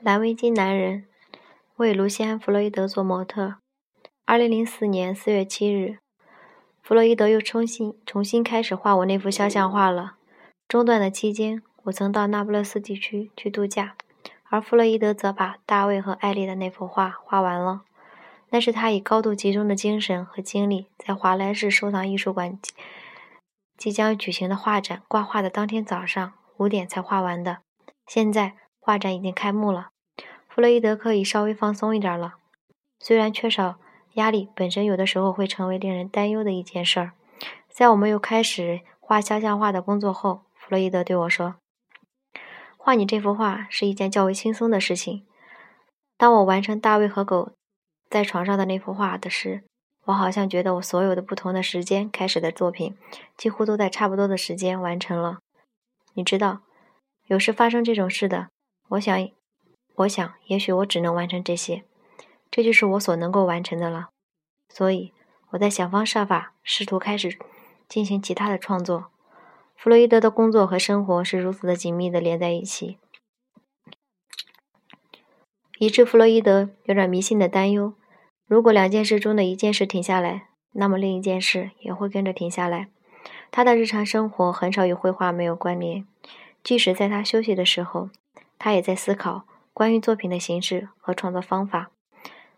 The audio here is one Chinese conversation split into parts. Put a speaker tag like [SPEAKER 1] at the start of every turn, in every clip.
[SPEAKER 1] 蓝围巾男人为卢西安·弗洛伊德做模特。二零零四年四月七日，弗洛伊德又重新重新开始画我那幅肖像画了。中断的期间，我曾到那不勒斯地区去度假，而弗洛伊德则把大卫和艾丽的那幅画画完了。那是他以高度集中的精神和精力，在华莱士收藏艺术馆即将举行的画展挂画的当天早上五点才画完的。现在画展已经开幕了。弗洛伊德可以稍微放松一点了。虽然缺少压力本身有的时候会成为令人担忧的一件事儿，在我们又开始画肖像画的工作后，弗洛伊德对我说：“画你这幅画是一件较为轻松的事情。”当我完成大卫和狗在床上的那幅画的时，我好像觉得我所有的不同的时间开始的作品几乎都在差不多的时间完成了。你知道，有时发生这种事的。我想。我想，也许我只能完成这些，这就是我所能够完成的了。所以，我在想方设法，试图开始进行其他的创作。弗洛伊德的工作和生活是如此的紧密的连在一起，以致弗洛伊德有点迷信的担忧：如果两件事中的一件事停下来，那么另一件事也会跟着停下来。他的日常生活很少与绘画没有关联，即使在他休息的时候，他也在思考。关于作品的形式和创作方法，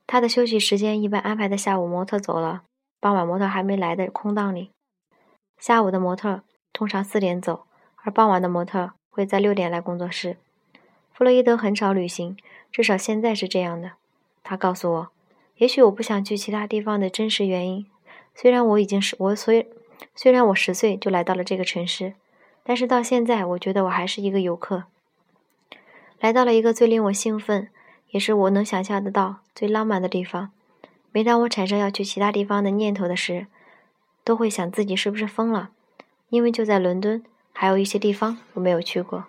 [SPEAKER 1] 他的休息时间一般安排在下午模特走了、傍晚模特还没来的空档里。下午的模特通常四点走，而傍晚的模特会在六点来工作室。弗洛伊德很少旅行，至少现在是这样的。他告诉我，也许我不想去其他地方的真实原因，虽然我已经是我虽虽然我十岁就来到了这个城市，但是到现在我觉得我还是一个游客。来到了一个最令我兴奋，也是我能想象得到最浪漫的地方。每当我产生要去其他地方的念头的时，都会想自己是不是疯了。因为就在伦敦，还有一些地方我没有去过。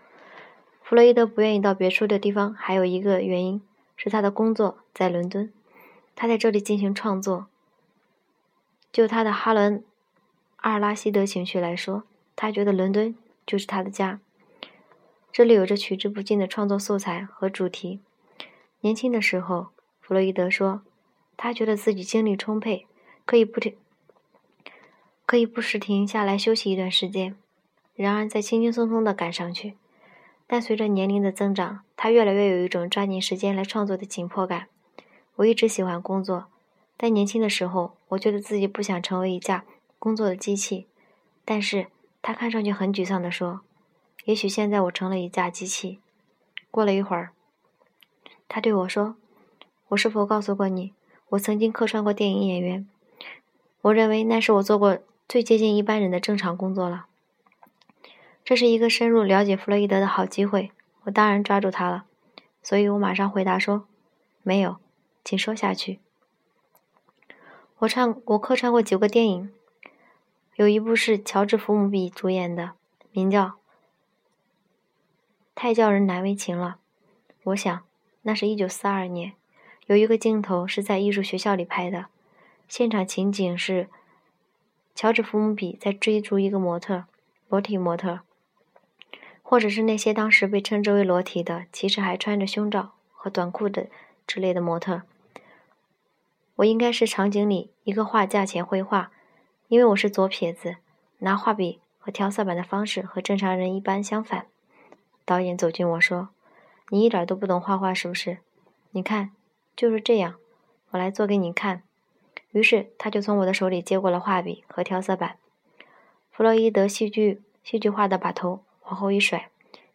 [SPEAKER 1] 弗洛伊德不愿意到别处的地方，还有一个原因是他的工作在伦敦，他在这里进行创作。就他的哈伦·阿尔拉希德情绪来说，他觉得伦敦就是他的家。这里有着取之不尽的创作素材和主题。年轻的时候，弗洛伊德说，他觉得自己精力充沛，可以不停，可以不时停下来休息一段时间，然而再轻轻松松地赶上去。但随着年龄的增长，他越来越有一种抓紧时间来创作的紧迫感。我一直喜欢工作，但年轻的时候，我觉得自己不想成为一架工作的机器。但是他看上去很沮丧地说。也许现在我成了一架机器。过了一会儿，他对我说：“我是否告诉过你，我曾经客串过电影演员？我认为那是我做过最接近一般人的正常工作了。这是一个深入了解弗洛伊德的好机会，我当然抓住它了。所以我马上回答说：没有，请说下去。我唱，我客串过九个电影，有一部是乔治·福姆比主演的，名叫……”太叫人难为情了。我想，那是一九四二年，有一个镜头是在艺术学校里拍的，现场情景是乔治·福姆比在追逐一个模特，裸体模特，或者是那些当时被称之为裸体的，其实还穿着胸罩和短裤的之类的模特。我应该是场景里一个画架前绘画，因为我是左撇子，拿画笔和调色板的方式和正常人一般相反。导演走近我说：“你一点都不懂画画，是不是？你看，就是这样。我来做给你看。”于是他就从我的手里接过了画笔和调色板。弗洛伊德戏剧戏剧化的把头往后一甩，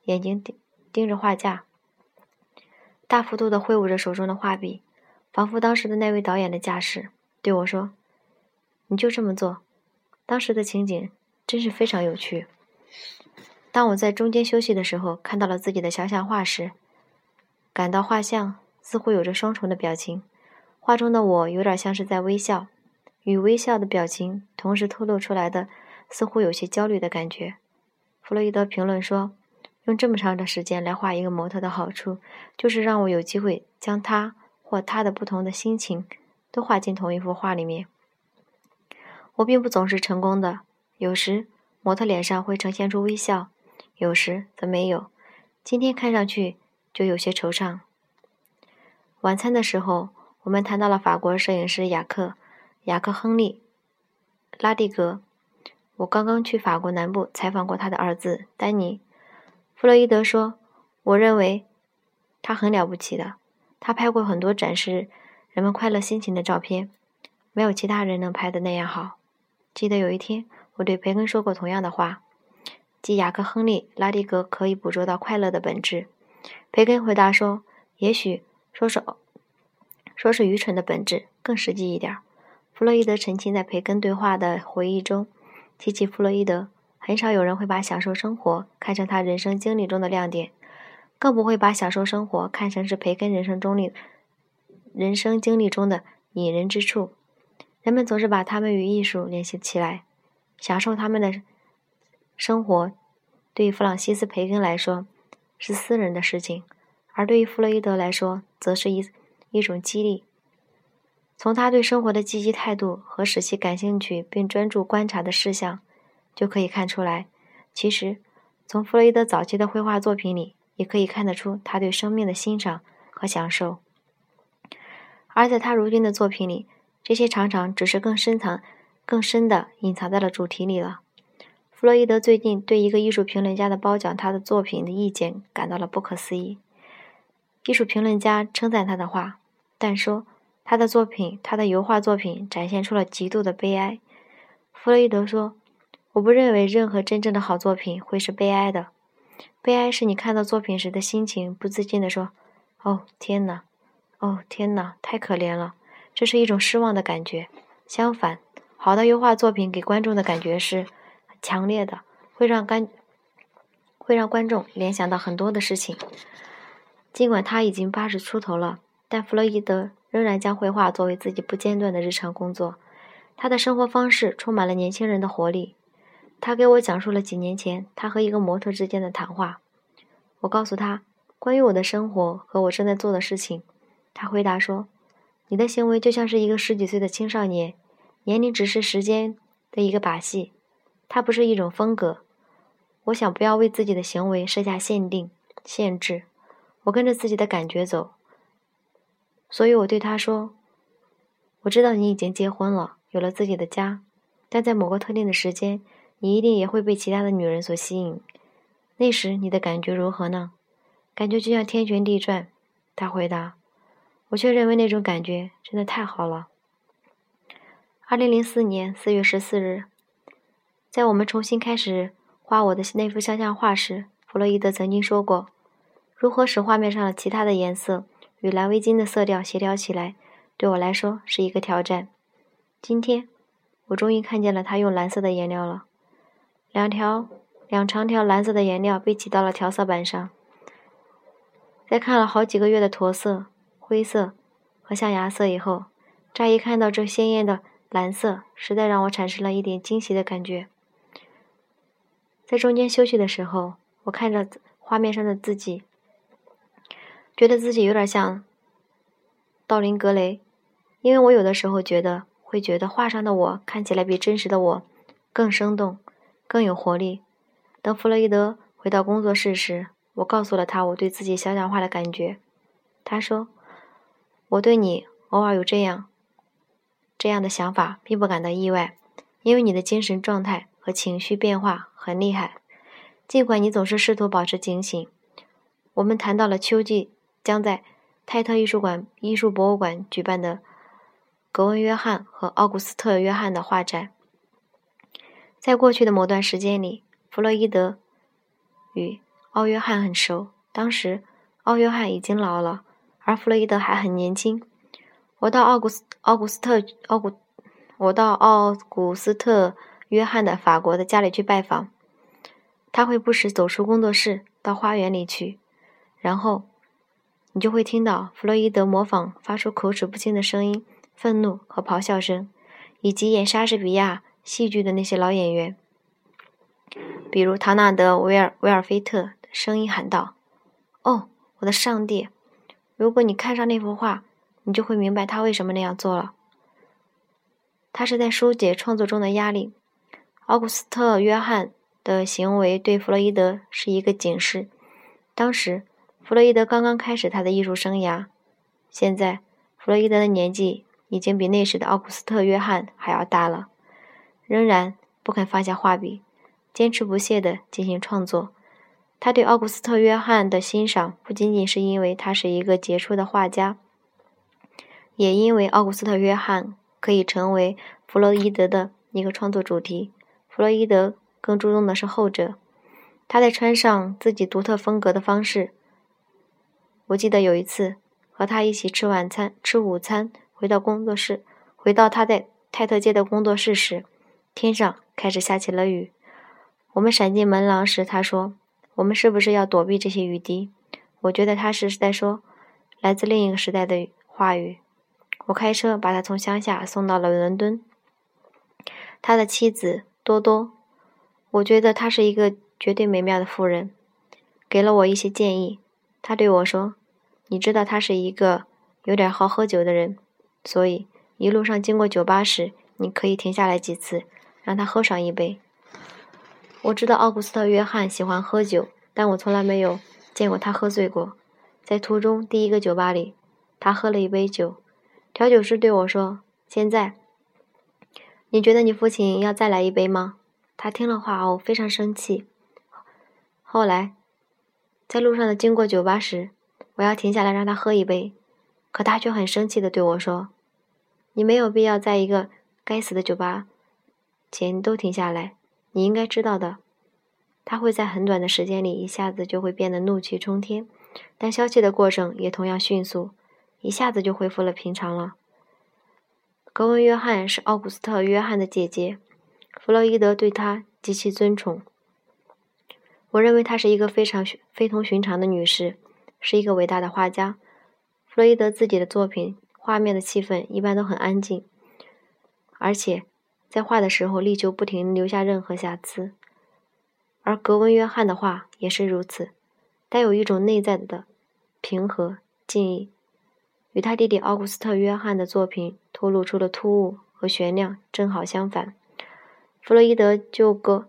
[SPEAKER 1] 眼睛盯盯着画架，大幅度的挥舞着手中的画笔，仿佛当时的那位导演的架势，对我说：“你就这么做。”当时的情景真是非常有趣。当我在中间休息的时候，看到了自己的肖像画时，感到画像似乎有着双重的表情。画中的我有点像是在微笑，与微笑的表情同时透露出来的，似乎有些焦虑的感觉。弗洛伊德评论说：“用这么长的时间来画一个模特的好处，就是让我有机会将他或他的不同的心情都画进同一幅画里面。我并不总是成功的，有时模特脸上会呈现出微笑。”有时则没有，今天看上去就有些惆怅，晚餐的时候，我们谈到了法国摄影师雅克·雅克·亨利·拉蒂格。我刚刚去法国南部采访过他的儿子丹尼。弗洛伊德说：“我认为他很了不起的。他拍过很多展示人们快乐心情的照片，没有其他人能拍的那样好。”记得有一天，我对培根说过同样的话，即雅克·亨利·拉蒂格可以捕捉到快乐的本质。培根回答说：“也许。”说是说是愚蠢的本质更实际一点。弗洛伊德澄清，在培根对话的回忆中提起弗洛伊德，很少有人会把享受生活看成他人生经历中的亮点，更不会把享受生活看成是培根人生中历人生经历中的引人之处。人们总是把他们与艺术联系起来，享受他们的生活，对于弗朗西斯·培根来说是私人的事情。而对于弗洛伊德来说，则是一一种激励。从他对生活的积极态度和使其感兴趣并专注观察的事项，就可以看出来。其实，从弗洛伊德早期的绘画作品里，也可以看得出他对生命的欣赏和享受。而在他如今的作品里，这些常常只是更深藏、更深的隐藏在了主题里了。弗洛伊德最近对一个艺术评论家的褒奖他的作品的意见感到了不可思议。艺术评论家称赞他的画，但说他的作品，他的油画作品展现出了极度的悲哀。弗洛伊德说：“我不认为任何真正的好作品会是悲哀的。悲哀是你看到作品时的心情，不自禁地说：‘哦，天哪！哦，天哪！太可怜了！’这是一种失望的感觉。相反，好的油画作品给观众的感觉是强烈的，会让观会让观众联想到很多的事情。”尽管他已经八十出头了，但弗洛伊德仍然将绘画作为自己不间断的日常工作。他的生活方式充满了年轻人的活力。他给我讲述了几年前他和一个模特之间的谈话。我告诉他关于我的生活和我正在做的事情。他回答说：“你的行为就像是一个十几岁的青少年，年龄只是时间的一个把戏，它不是一种风格。我想不要为自己的行为设下限定、限制。”我跟着自己的感觉走，所以我对他说：“我知道你已经结婚了，有了自己的家，但在某个特定的时间，你一定也会被其他的女人所吸引。那时你的感觉如何呢？感觉就像天旋地转。”他回答。我却认为那种感觉真的太好了。二零零四年四月十四日，在我们重新开始画我的那幅肖像画时，弗洛伊德曾经说过。如何使画面上的其他的颜色与蓝围巾的色调协调起来，对我来说是一个挑战。今天，我终于看见了他用蓝色的颜料了。两条、两长条蓝色的颜料被挤到了调色板上。在看了好几个月的驼色、灰色和象牙色以后，乍一看到这鲜艳的蓝色，实在让我产生了一点惊喜的感觉。在中间休息的时候，我看着画面上的自己。觉得自己有点像道林格雷，因为我有的时候觉得会觉得画上的我看起来比真实的我更生动、更有活力。等弗洛伊德回到工作室时，我告诉了他我对自己肖像画的感觉。他说：“我对你偶尔有这样这样的想法，并不感到意外，因为你的精神状态和情绪变化很厉害，尽管你总是试图保持警醒。”我们谈到了秋季。将在泰特艺术馆艺术博物馆举办的格温·约翰和奥古斯特·约翰的画展。在过去的某段时间里，弗洛伊德与奥约翰很熟。当时，奥约翰已经老了，而弗洛伊德还很年轻。我到奥古斯奥古斯特奥古我到奥古斯特·约翰的法国的家里去拜访，他会不时走出工作室到花园里去，然后。你就会听到弗洛伊德模仿发出口齿不清的声音、愤怒和咆哮声，以及演莎士比亚戏剧的那些老演员，比如唐纳德·维尔维尔菲特，声音喊道：“哦，我的上帝！如果你看上那幅画，你就会明白他为什么那样做了。他是在疏解创作中的压力。奥古斯特·约翰的行为对弗洛伊德是一个警示。当时。”弗洛伊德刚刚开始他的艺术生涯，现在，弗洛伊德的年纪已经比那时的奥古斯特·约翰还要大了，仍然不肯放下画笔，坚持不懈地进行创作。他对奥古斯特·约翰的欣赏不仅仅是因为他是一个杰出的画家，也因为奥古斯特·约翰可以成为弗洛伊德的一个创作主题。弗洛伊德更注重的是后者。他在穿上自己独特风格的方式。我记得有一次和他一起吃晚餐、吃午餐，回到工作室，回到他在泰特街的工作室时，天上开始下起了雨。我们闪进门廊时，他说。我们是不是要躲避这些雨滴？我觉得他是在说来自另一个时代的话语。我开车把他从乡下送到了伦敦。他的妻子多多，我觉得她是一个绝对美妙的妇人，给了我一些建议。他对我说：“你知道他是一个有点好喝酒的人，所以一路上经过酒吧时，你可以停下来几次，让他喝上一杯。”我知道奥古斯特·约翰喜欢喝酒，但我从来没有见过他喝醉过。在途中第一个酒吧里，他喝了一杯酒。调酒师对我说：“现在，你觉得你父亲要再来一杯吗？”他听了话后非常生气。后来，在路上的经过酒吧时，我要停下来让他喝一杯，可他却很生气的对我说：“你没有必要在一个该死的酒吧前都停下来。”你应该知道的，他会在很短的时间里一下子就会变得怒气冲天，但消气的过程也同样迅速，一下子就恢复了平常了。格温·约翰是奥古斯特·约翰的姐姐，弗洛伊德对她极其尊崇。我认为她是一个非常非同寻常的女士，是一个伟大的画家。弗洛伊德自己的作品画面的气氛一般都很安静，而且。在画的时候，力求不停留下任何瑕疵，而格温·约翰的画也是如此，带有一种内在的平和、静谧，与他弟弟奥古斯特·约翰的作品透露出的突兀和悬亮正好相反。弗洛伊德就格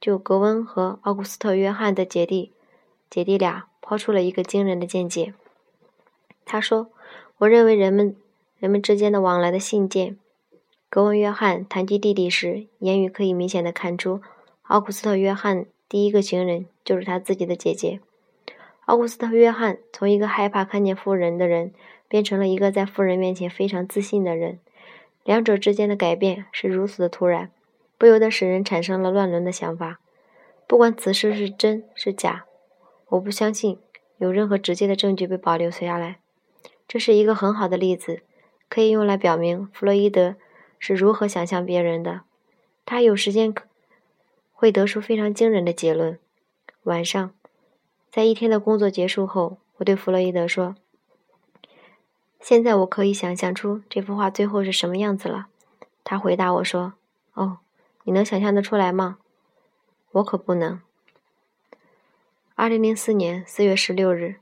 [SPEAKER 1] 就格温和奥古斯特·约翰的姐弟姐弟俩抛出了一个惊人的见解。他说：“我认为人们人们之间的往来的信件。”格温·约翰谈及弟弟时，言语可以明显的看出，奥古斯特·约翰第一个情人就是他自己的姐姐。奥古斯特·约翰从一个害怕看见富人的人，变成了一个在富人面前非常自信的人。两者之间的改变是如此的突然，不由得使人产生了乱伦的想法。不管此事是真是假，我不相信有任何直接的证据被保留下来。这是一个很好的例子，可以用来表明弗洛伊德。是如何想象别人的？他有时间会得出非常惊人的结论。晚上，在一天的工作结束后，我对弗洛伊德说：“现在我可以想象出这幅画最后是什么样子了。”他回答我说：“哦，你能想象得出来吗？我可不能。”二零零四年四月十六日，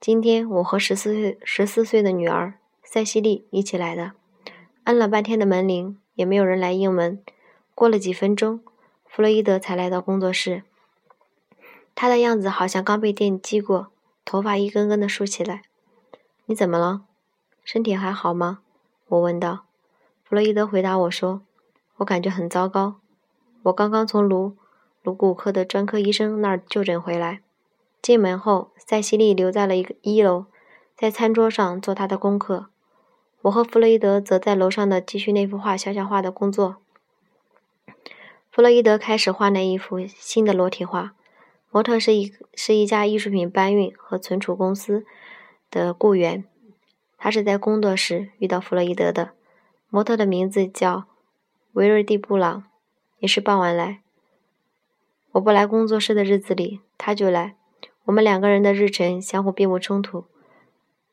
[SPEAKER 1] 今天我和十四岁十四岁的女儿塞西莉一起来的。按了半天的门铃，也没有人来应门。过了几分钟，弗洛伊德才来到工作室。他的样子好像刚被电击过，头发一根根的竖起来。你怎么了？身体还好吗？我问道。弗洛伊德回答我说：“我感觉很糟糕。我刚刚从颅颅骨科的专科医生那儿就诊回来。”进门后，塞西莉留在了一个一楼，在餐桌上做她的功课。我和弗洛伊德则在楼上的继续那幅画肖像画的工作。弗洛伊德开始画那一幅新的裸体画，模特是一是一家艺术品搬运和存储公司的雇员。他是在工作时遇到弗洛伊德的。模特的名字叫维瑞蒂·布朗，也是傍晚来。我不来工作室的日子里，他就来。我们两个人的日程相互并不冲突。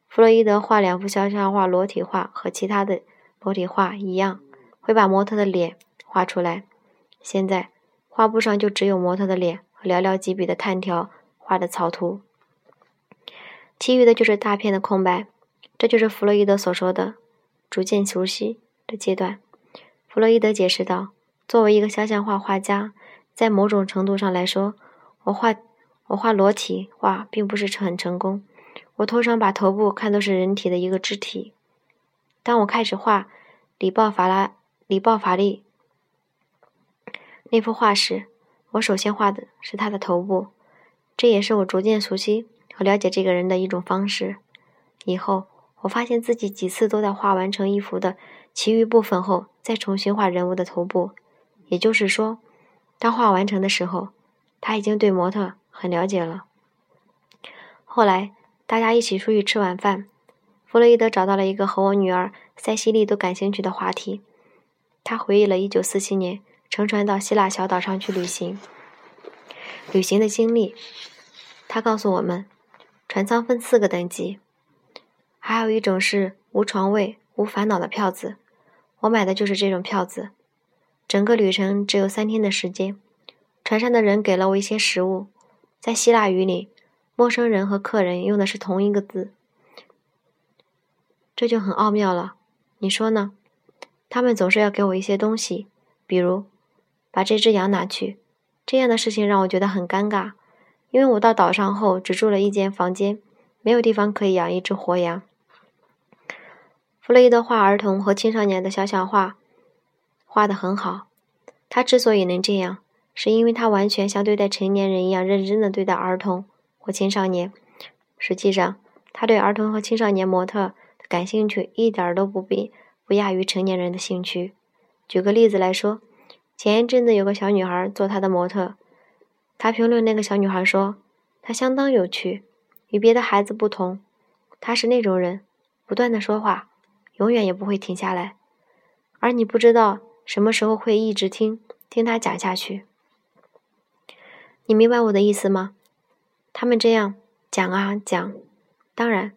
[SPEAKER 1] 弗洛伊德画两幅肖像画裸体画，和其他的裸体画一样，会把模特的脸画出来。现在画布上就只有模特的脸和寥寥几笔的炭条画的草图，其余的就是大片的空白。这就是弗洛伊德所说的“逐渐熟悉”的阶段。弗洛伊德解释道：“作为一个肖像画画家，在某种程度上来说，我画我画裸体画并不是很成功。”我通常把头部看作是人体的一个肢体。当我开始画里鲍法拉里鲍法利那幅画时，我首先画的是他的头部，这也是我逐渐熟悉和了解这个人的一种方式。以后，我发现自己几次都在画完成一幅的其余部分后，再重新画人物的头部。也就是说，当画完成的时候，他已经对模特很了解了。后来，大家一起出去吃晚饭，弗洛伊德找到了一个和我女儿塞西莉都感兴趣的话题。他回忆了1947年乘船到希腊小岛上去旅行旅行的经历。他告诉我们，船舱分四个等级。还有一种是无床位、无烦恼的票子，我买的就是这种票子。整个旅程只有三天的时间，船上的人给了我一些食物。在希腊语里，陌生人和客人用的是同一个字，这就很奥妙了。你说呢？他们总是要给我一些东西，比如把这只羊拿去。这样的事情让我觉得很尴尬，因为我到岛上后只住了一间房间，没有地方可以养一只活羊。弗洛伊德画儿童和青少年的小小画，画得很好。他之所以能这样，是因为他完全像对待成年人一样认真地对待儿童或青少年。实际上，他对儿童和青少年模特的感兴趣一点都不比不亚于成年人的兴趣。举个例子来说，前一阵子有个小女孩做他的模特，他评论那个小女孩说：“她相当有趣，与别的孩子不同。她是那种人，不断的说话。”永远也不会停下来，而你不知道什么时候会一直听听他讲下去。你明白我的意思吗？他们这样讲啊讲，当然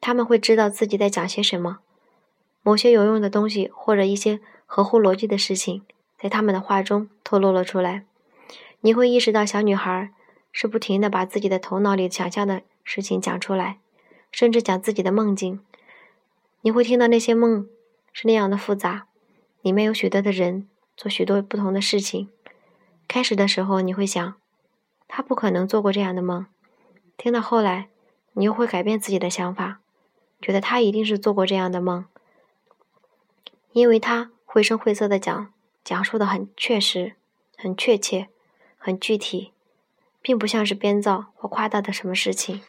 [SPEAKER 1] 他们会知道自己在讲些什么。某些有用的东西或者一些合乎逻辑的事情，在他们的话中透露了出来。你会意识到，小女孩是不停的把自己的头脑里想象的事情讲出来，甚至讲自己的梦境。你会听到那些梦是那样的复杂，里面有许多的人做许多不同的事情。开始的时候你会想，他不可能做过这样的梦。听到后来，你又会改变自己的想法，觉得他一定是做过这样的梦，因为他绘声绘色的讲，讲述的很确实、很确切、很具体，并不像是编造或夸大的什么事情。